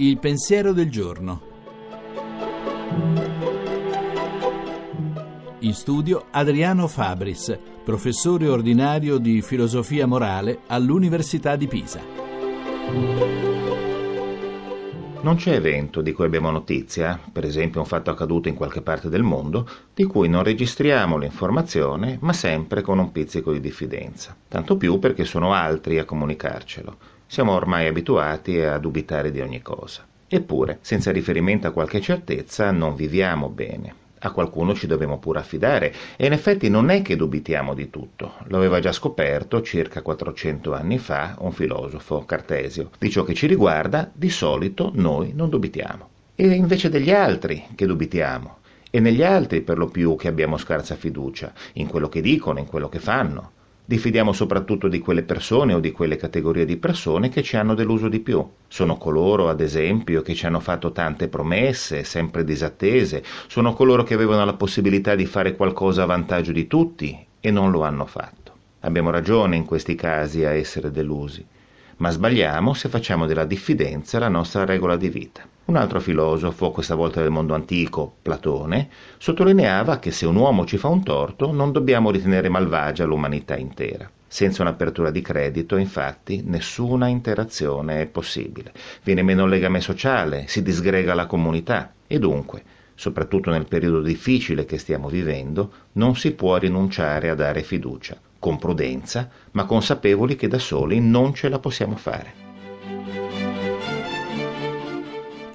Il pensiero del giorno. In studio Adriano Fabris, professore ordinario di filosofia morale all'Università di Pisa. Non c'è evento di cui abbiamo notizia, per esempio un fatto accaduto in qualche parte del mondo, di cui non registriamo l'informazione, ma sempre con un pizzico di diffidenza. Tanto più perché sono altri a comunicarcelo. Siamo ormai abituati a dubitare di ogni cosa. Eppure, senza riferimento a qualche certezza, non viviamo bene. A qualcuno ci dobbiamo pure affidare e in effetti non è che dubitiamo di tutto. Lo aveva già scoperto circa 400 anni fa un filosofo, Cartesio. Di ciò che ci riguarda, di solito noi non dubitiamo. E invece degli altri che dubitiamo. E negli altri per lo più che abbiamo scarsa fiducia, in quello che dicono, in quello che fanno diffidiamo soprattutto di quelle persone o di quelle categorie di persone che ci hanno deluso di più. Sono coloro, ad esempio, che ci hanno fatto tante promesse, sempre disattese, sono coloro che avevano la possibilità di fare qualcosa a vantaggio di tutti e non lo hanno fatto. Abbiamo ragione in questi casi a essere delusi ma sbagliamo se facciamo della diffidenza la nostra regola di vita. Un altro filosofo, questa volta del mondo antico, Platone, sottolineava che se un uomo ci fa un torto non dobbiamo ritenere malvagia l'umanità intera. Senza un'apertura di credito, infatti, nessuna interazione è possibile. Viene meno il legame sociale, si disgrega la comunità e dunque, soprattutto nel periodo difficile che stiamo vivendo, non si può rinunciare a dare fiducia con prudenza, ma consapevoli che da soli non ce la possiamo fare.